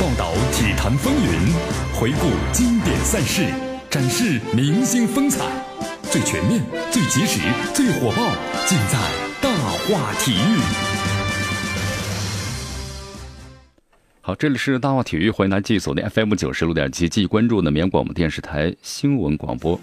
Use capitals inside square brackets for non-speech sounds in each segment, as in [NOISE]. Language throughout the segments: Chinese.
报道体坛风云，回顾经典赛事，展示明星风采，最全面、最及时、最火爆，尽在大话体育。好，这里是大话体育，欢迎大家继续锁定 FM 九十六点七，继续关注呢绵阳广播电视台新闻广播。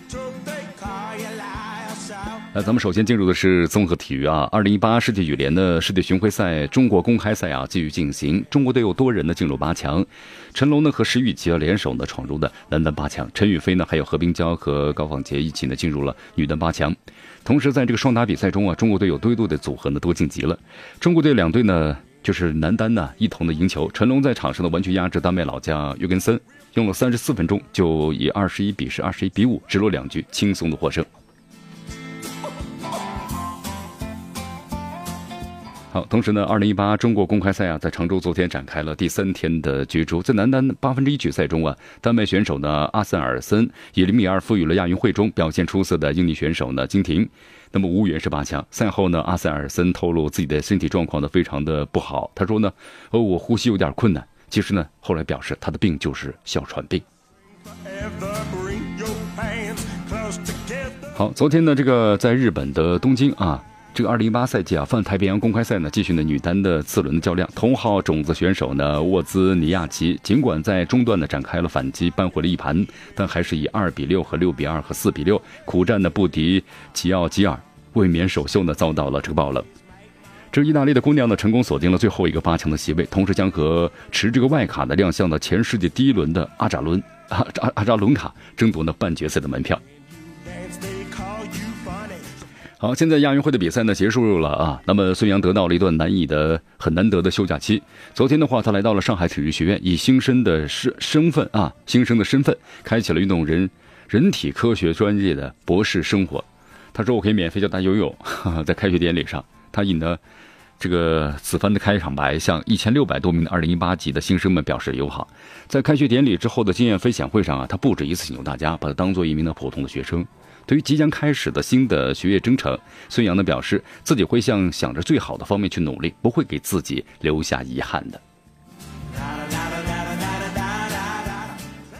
那咱们首先进入的是综合体育啊，二零一八世界羽联的世界巡回赛中国公开赛啊继续进行，中国队有多人呢进入八强，陈龙呢和石宇奇联手呢闯入的男单八强，陈雨菲呢还有何冰娇和高仿杰一起呢进入了女单八强。同时在这个双打比赛中啊，中国队有多队的组合呢都晋级了，中国队两队呢就是男单呢一同的赢球，陈龙在场上呢完全压制丹麦老将约根森，用了三十四分钟就以二十一比十、二十一比五直落两局轻松的获胜。好，同时呢，二零一八中国公开赛啊，在常州昨天展开了第三天的角逐。在男单八分之一决赛中啊，丹麦选手呢阿森尔森以零比二赋予了亚运会中表现出色的印尼选手呢金廷，那么无缘是八强。赛后呢，阿森尔森透露自己的身体状况呢非常的不好，他说呢，哦，我呼吸有点困难。其实呢，后来表示他的病就是哮喘病。好，昨天呢，这个在日本的东京啊。这个二零一八赛季啊，泛太平洋公开赛呢，继续呢女单的次轮的较量。同号种子选手呢，沃兹尼亚奇，尽管在中段呢展开了反击，扳回了一盘，但还是以二比六和六比二和四比六苦战的不敌齐奥吉尔，卫冕首秀呢遭到了这个爆冷。这意大利的姑娘呢，成功锁定了最后一个八强的席位，同时将和持这个外卡的亮相的前世界第一轮的阿扎伦阿阿阿扎伦卡争夺呢半决赛的门票。好，现在亚运会的比赛呢结束了啊。那么孙杨得到了一段难以的、很难得的休假期。昨天的话，他来到了上海体育学院，以新生的身身份啊，新生的身份，开启了运动人人体科学专业的博士生活。他说：“我可以免费教他游泳。[LAUGHS] ”在开学典礼上，他引得这个此番的开场白，向一千六百多名的二零一八级的新生们表示友好。在开学典礼之后的经验分享会上啊，他不止一次请求大家把他当做一名的普通的学生。对于即将开始的新的学业征程，孙杨呢表示自己会向想着最好的方面去努力，不会给自己留下遗憾的。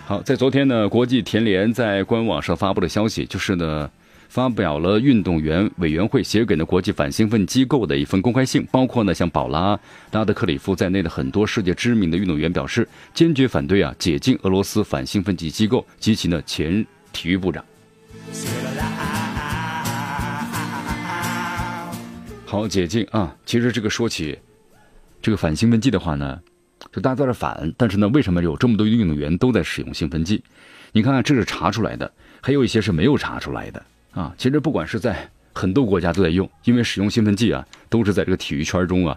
好，在昨天呢，国际田联在官网上发布的消息，就是呢，发表了运动员委员会写给呢国际反兴奋机构的一份公开信，包括呢像宝拉、拉德克里夫在内的很多世界知名的运动员表示坚决反对啊解禁俄罗斯反兴奋剂机构及其呢前体育部长。好解禁啊！其实这个说起这个反兴奋剂的话呢，就大家在这反，但是呢，为什么有这么多运动员都在使用兴奋剂？你看看，这是查出来的，还有一些是没有查出来的啊。其实不管是在很多国家都在用，因为使用兴奋剂啊，都是在这个体育圈中啊，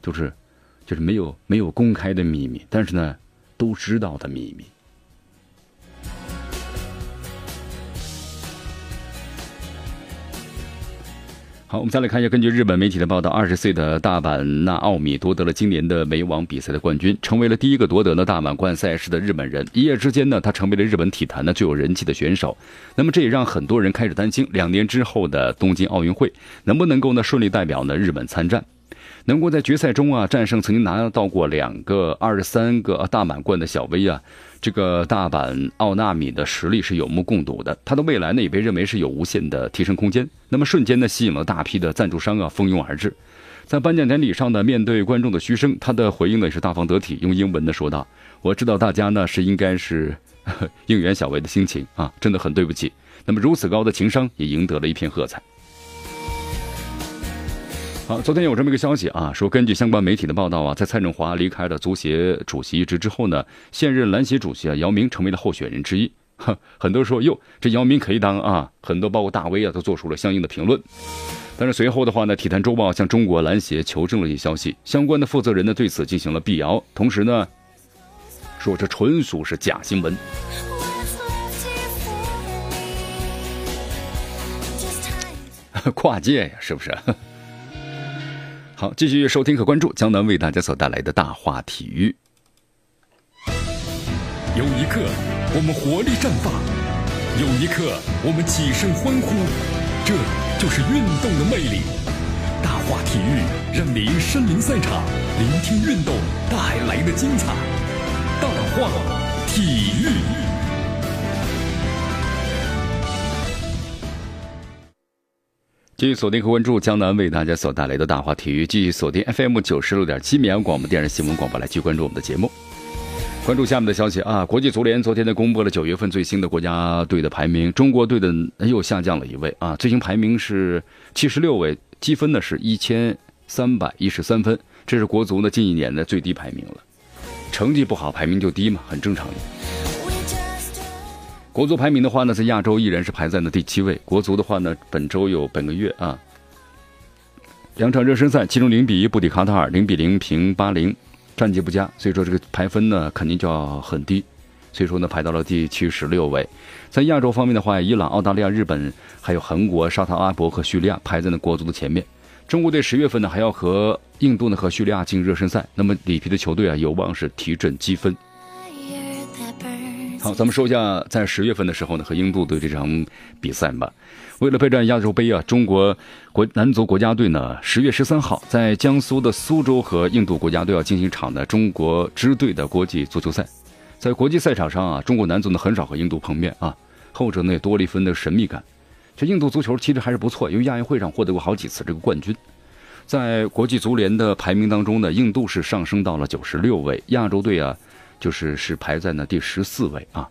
都是就是没有没有公开的秘密，但是呢，都知道的秘密。好，我们再来看一下，根据日本媒体的报道，二十岁的大阪那奥米夺得了今年的美网比赛的冠军，成为了第一个夺得了大满贯赛事的日本人。一夜之间呢，他成为了日本体坛呢最有人气的选手。那么这也让很多人开始担心，两年之后的东京奥运会能不能够呢顺利代表呢日本参战。能够在决赛中啊战胜曾经拿到过两个二十三个大满贯的小威啊，这个大阪奥纳米的实力是有目共睹的。他的未来呢也被认为是有无限的提升空间。那么瞬间呢吸引了大批的赞助商啊蜂拥而至。在颁奖典礼上呢，面对观众的嘘声，他的回应呢也是大方得体，用英文呢说道：“我知道大家呢是应该是应援小维的心情啊，真的很对不起。那么如此高的情商也赢得了一片喝彩。”好，昨天有这么一个消息啊，说根据相关媒体的报道啊，在蔡振华离开了足协主席一职之后呢，现任篮协主席啊姚明成为了候选人之一。[LAUGHS] 哼，很多人说哟，这姚明可以当啊，很多包括大 V 啊都做出了相应的评论。但是随后的话呢，体坛周报向中国篮协求证了一些消息，相关的负责人呢对此进行了辟谣，同时呢说这纯属是假新闻。[LAUGHS] 跨界呀，是不是？[LAUGHS] 好，继续收听和关注江南为大家所带来的大话体育。有一刻，我们活力绽放；有一刻，我们起身欢呼。这就是运动的魅力。大话体育让您身临赛场，聆听运动带来的精彩。大话体育。继续锁定和关注江南为大家所带来的大话体育，继续锁定 FM 九十六点七绵阳广播电视新闻广播来继续关注我们的节目。关注下面的消息啊，国际足联昨天呢公布了九月份最新的国家队的排名，中国队的又下降了一位啊，最新排名是七十六位，积分呢是一千三百一十三分，这是国足呢近一年的最低排名了。成绩不好，排名就低嘛，很正常的。国足排名的话呢，在亚洲依然是排在了第七位。国足的话呢，本周有本个月啊，两场热身赛，其中零比一不敌卡塔尔，零比零平巴林，战绩不佳，所以说这个排分呢肯定就要很低，所以说呢排到了第七十六位。在亚洲方面的话，伊朗、澳大利亚、日本还有韩国、沙特阿拉伯和叙利亚排在了国足的前面。中国队十月份呢还要和印度呢和叙利亚进热身赛，那么里皮的球队啊有望是提振积分。好，咱们说一下在十月份的时候呢，和印度队这场比赛吧。为了备战亚洲杯啊，中国国男足国家队呢，十月十三号在江苏的苏州和印度国家队要进行一场的中国支队的国际足球赛。在国际赛场上啊，中国男足呢很少和印度碰面啊，后者呢也多了一分的神秘感。这印度足球其实还是不错，因为亚运会上获得过好几次这个冠军。在国际足联的排名当中呢，印度是上升到了九十六位，亚洲队啊。就是是排在呢第十四位啊，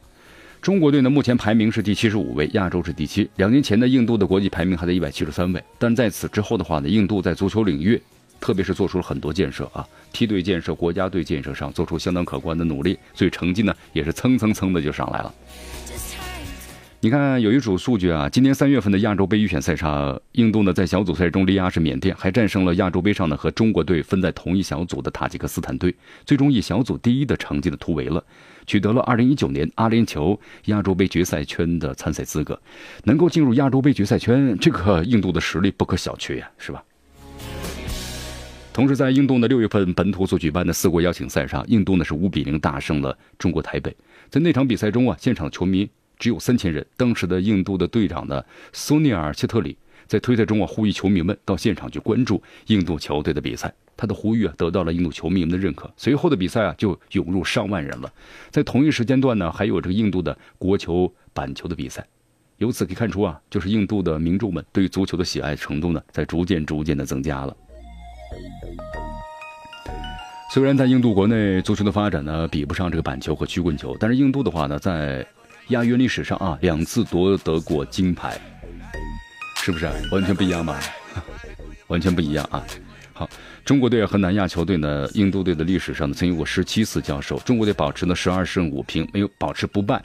中国队呢目前排名是第七十五位，亚洲是第七。两年前的印度的国际排名还在一百七十三位，但在此之后的话呢，印度在足球领域，特别是做出了很多建设啊，梯队建设、国家队建设上做出相当可观的努力，所以成绩呢也是蹭蹭蹭的就上来了。你看，有一组数据啊，今年三月份的亚洲杯预选赛上，印度呢在小组赛中力压是缅甸，还战胜了亚洲杯上呢和中国队分在同一小组的塔吉克斯坦队，最终以小组第一的成绩的突围了，取得了二零一九年阿联酋亚洲杯决赛圈的参赛资格，能够进入亚洲杯决赛圈，这个印度的实力不可小觑呀，是吧？同时，在印度的六月份本土所举办的四国邀请赛上，印度呢是五比零大胜了中国台北，在那场比赛中啊，现场球迷。只有三千人。当时的印度的队长呢，苏尼尔切特里在推特中啊呼吁球迷们到现场去关注印度球队的比赛。他的呼吁啊得到了印度球迷们的认可。随后的比赛啊就涌入上万人了。在同一时间段呢，还有这个印度的国球板球的比赛。由此可以看出啊，就是印度的民众们对足球的喜爱程度呢在逐渐逐渐的增加了。虽然在印度国内足球的发展呢比不上这个板球和曲棍球，但是印度的话呢在亚运历史上啊，两次夺得过金牌，是不是完全不一样吧？[LAUGHS] 完全不一样啊！好，中国队和南亚球队呢，印度队的历史上呢，曾有过十七次交手，中国队保持了十二胜五平，没有保持不败。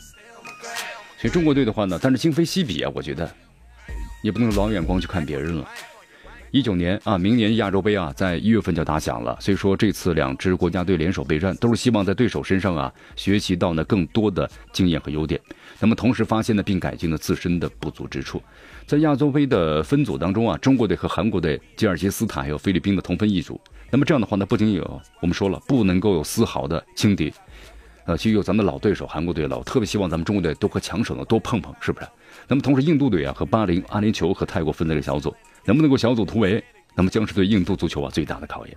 所以中国队的话呢，但是今非昔比啊，我觉得也不能老眼光去看别人了。一九年啊，明年亚洲杯啊，在一月份就打响了。所以说，这次两支国家队联手备战，都是希望在对手身上啊，学习到呢更多的经验和优点。那么同时发现呢，并改进了自身的不足之处。在亚洲杯的分组当中啊，中国队和韩国队、吉尔吉斯斯坦还有菲律宾的同分一组。那么这样的话呢，不仅有我们说了，不能够有丝毫的轻敌。呃，其实有咱们老对手韩国队了，我特别希望咱们中国队都和强手呢多碰碰，是不是？那么同时，印度队啊和巴林、阿联酋和泰国分在了小组。能不能够小组突围，那么将是对印度足球啊最大的考验。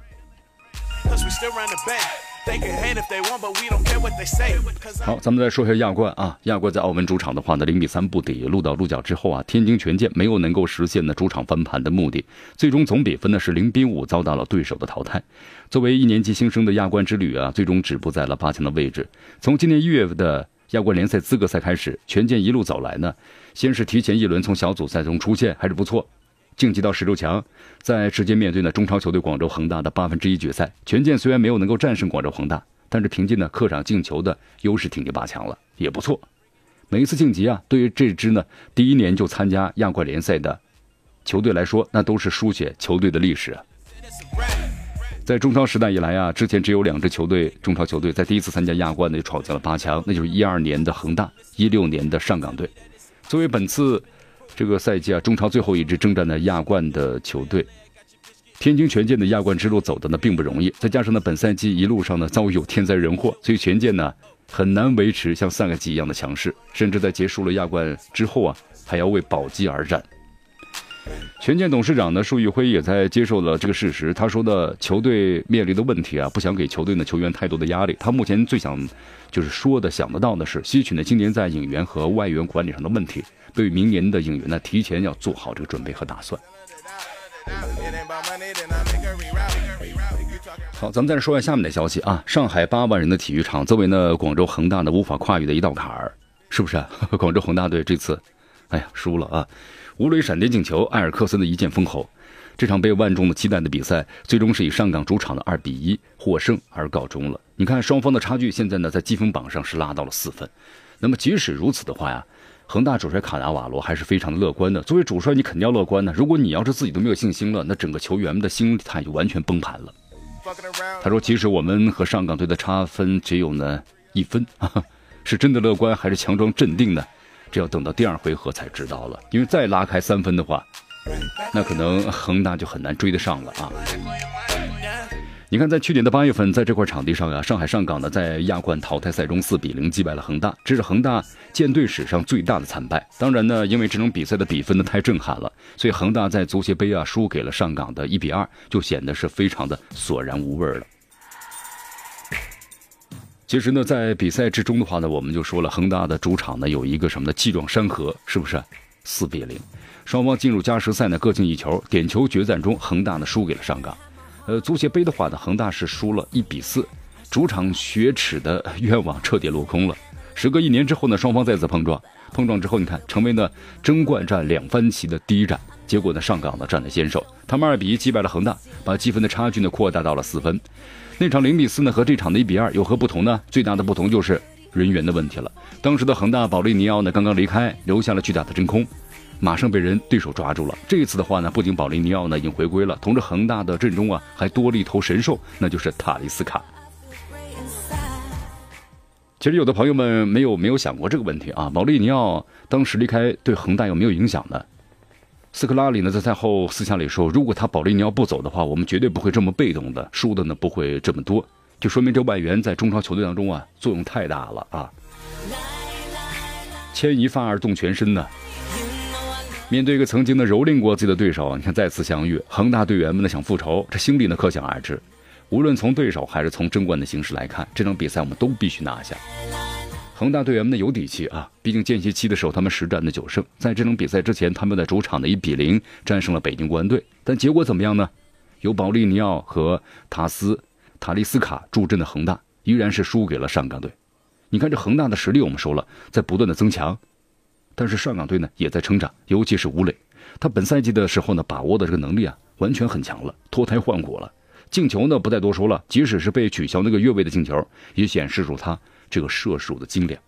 好，咱们再说一下亚冠啊，亚冠在澳门主场的话呢，零比三不敌鹿岛鹿角之后啊，天津权健没有能够实现呢主场翻盘的目的，最终总比分呢是零比五遭到了对手的淘汰。作为一年级新生的亚冠之旅啊，最终止步在了八强的位置。从今年一月的亚冠联赛资格赛开始，权健一路走来呢，先是提前一轮从小组赛中出线，还是不错。晋级到十六强，在直接面对呢中超球队广州恒大的八分之一决赛，权健虽然没有能够战胜广州恒大，但是凭借呢客场进球的优势挺进八强了，也不错。每一次晋级啊，对于这支呢第一年就参加亚冠联赛的球队来说，那都是书写球队的历史。在中超时代以来啊，之前只有两支球队中超球队在第一次参加亚冠呢就闯进了八强，那就是一二年的恒大，一六年的上港队。作为本次。这个赛季啊，中超最后一支征战的亚冠的球队，天津权健的亚冠之路走的呢并不容易，再加上呢本赛季一路上呢遭遇有天灾人祸，所以权健呢很难维持像上个季一样的强势，甚至在结束了亚冠之后啊，还要为保级而战。权健董事长呢，束昱辉也在接受了这个事实。他说的球队面临的问题啊，不想给球队的球员太多的压力。他目前最想就是说的、想得到的是，吸取呢今年在引援和外援管理上的问题，对明年的引援呢提前要做好这个准备和打算。好，咱们再说一下下面的消息啊。上海八万人的体育场，作为呢广州恒大呢无法跨越的一道坎儿，是不是？[LAUGHS] 广州恒大队这次，哎呀，输了啊！吴磊闪电进球，埃尔克森的一剑封喉。这场被万众的期待的比赛，最终是以上港主场的二比一获胜而告终了。你看双方的差距，现在呢在积分榜上是拉到了四分。那么即使如此的话呀。恒大主帅卡纳瓦罗还是非常的乐观的。作为主帅，你肯定要乐观的。如果你要是自己都没有信心了，那整个球员们的心态就完全崩盘了。他说：“其实我们和上港队的差分只有呢一分，[LAUGHS] 是真的乐观还是强装镇定呢？这要等到第二回合才知道了。因为再拉开三分的话，那可能恒大就很难追得上了啊。”你看，在去年的八月份，在这块场地上啊，上海上港呢在亚冠淘汰赛中四比零击败了恒大，这是恒大舰队史上最大的惨败。当然呢，因为这种比赛的比分呢太震撼了，所以恒大在足协杯啊输给了上港的一比二，就显得是非常的索然无味了。其实呢，在比赛之中的话呢，我们就说了，恒大的主场呢有一个什么的气壮山河，是不是？四比零，双方进入加时赛呢各进一球，点球决战中，恒大呢输给了上港。呃，足协杯的话呢，恒大是输了一比四，主场雪耻的 [LAUGHS] 愿望彻底落空了。时隔一年之后呢，双方再次碰撞，碰撞之后，你看成为呢争冠战两番棋的第一战。结果呢，上港呢占了先手，他们二比一击败了恒大，把积分的差距呢扩大到了四分。那场零比四呢和这场的一比二有何不同呢？最大的不同就是人员的问题了。当时的恒大保利尼奥呢刚刚离开，留下了巨大的真空。马上被人对手抓住了。这一次的话呢，不仅保利尼奥呢已经回归了，同时恒大的阵中啊，还多了一头神兽，那就是塔利斯卡。其实有的朋友们没有没有想过这个问题啊，保利尼奥当时离开对恒大有没有影响呢？斯科拉里呢在赛后私下里说，如果他保利尼奥不走的话，我们绝对不会这么被动的，输的呢不会这么多，就说明这外援在中超球队当中啊作用太大了啊，牵一发而动全身呢。面对一个曾经的蹂躏过自己的对手，你看再次相遇，恒大队员们呢想复仇，这心里呢可想而知。无论从对手还是从争冠的形势来看，这场比赛我们都必须拿下。恒大队员们呢有底气啊，毕竟间歇期的时候他们实战的九胜，在这场比赛之前，他们在主场的一比零战胜了北京国安队，但结果怎么样呢？有保利尼奥和塔斯塔利斯卡助阵的恒大依然是输给了上港队。你看这恒大的实力，我们说了，在不断的增强。但是上港队呢也在成长，尤其是吴磊，他本赛季的时候呢把握的这个能力啊完全很强了，脱胎换骨了。进球呢不再多说了，即使是被取消那个越位的进球，也显示出他这个射手的精良。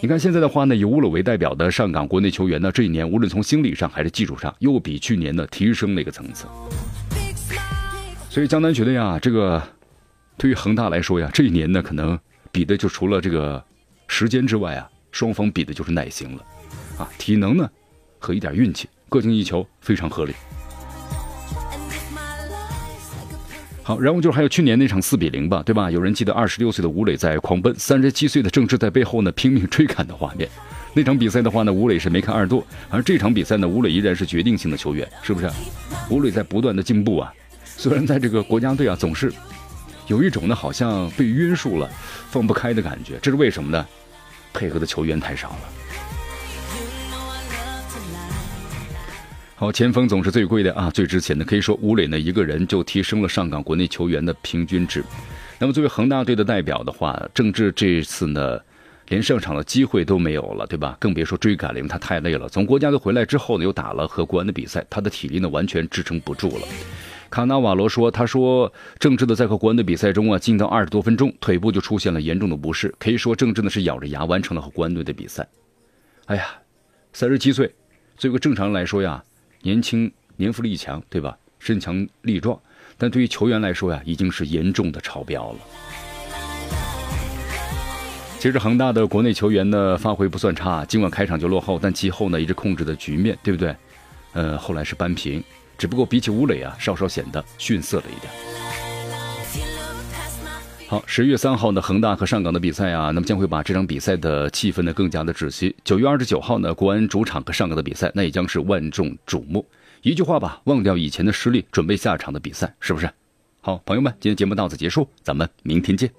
你看现在的话呢，以乌鲁为代表的上港国内球员呢，这一年无论从心理上还是技术上，又比去年呢提升了一个层次。所以江南觉得呀，这个对于恒大来说呀，这一年呢可能比的就除了这个时间之外啊。双方比的就是耐心了，啊，体能呢和一点运气，各进一球非常合理。好，然后就是还有去年那场四比零吧，对吧？有人记得二十六岁的吴磊在狂奔，三十七岁的郑智在背后呢拼命追赶的画面。那场比赛的话呢，吴磊是没看二度，而这场比赛呢，吴磊依然是决定性的球员，是不是？吴磊在不断的进步啊，虽然在这个国家队啊总是有一种呢好像被约束了、放不开的感觉，这是为什么呢？配合的球员太少了。好，前锋总是最贵的啊，最值钱的。可以说，吴磊呢一个人就提升了上港国内球员的平均值。那么，作为恒大队的代表的话，郑智这次呢连上场的机会都没有了，对吧？更别说追赶了，因为他太累了。从国家队回来之后呢，又打了和国安的比赛，他的体力呢完全支撑不住了。卡纳瓦罗说：“他说，郑智的在和国安的比赛中啊，进到二十多分钟，腿部就出现了严重的不适。可以说，郑智呢是咬着牙完成了和国安队的比赛。哎呀，三十七岁，作为正常人来说呀，年轻、年富力强，对吧？身强力壮。但对于球员来说呀，已经是严重的超标了。其实恒大的国内球员呢，发挥不算差，尽管开场就落后，但其后呢一直控制的局面，对不对？呃，后来是扳平。”只不过比起吴磊啊，稍稍显得逊色了一点。好，十月三号呢，恒大和上港的比赛啊，那么将会把这场比赛的气氛呢更加的窒息。九月二十九号呢，国安主场和上港的比赛，那也将是万众瞩目。一句话吧，忘掉以前的失利，准备下场的比赛，是不是？好，朋友们，今天节目到此结束，咱们明天见。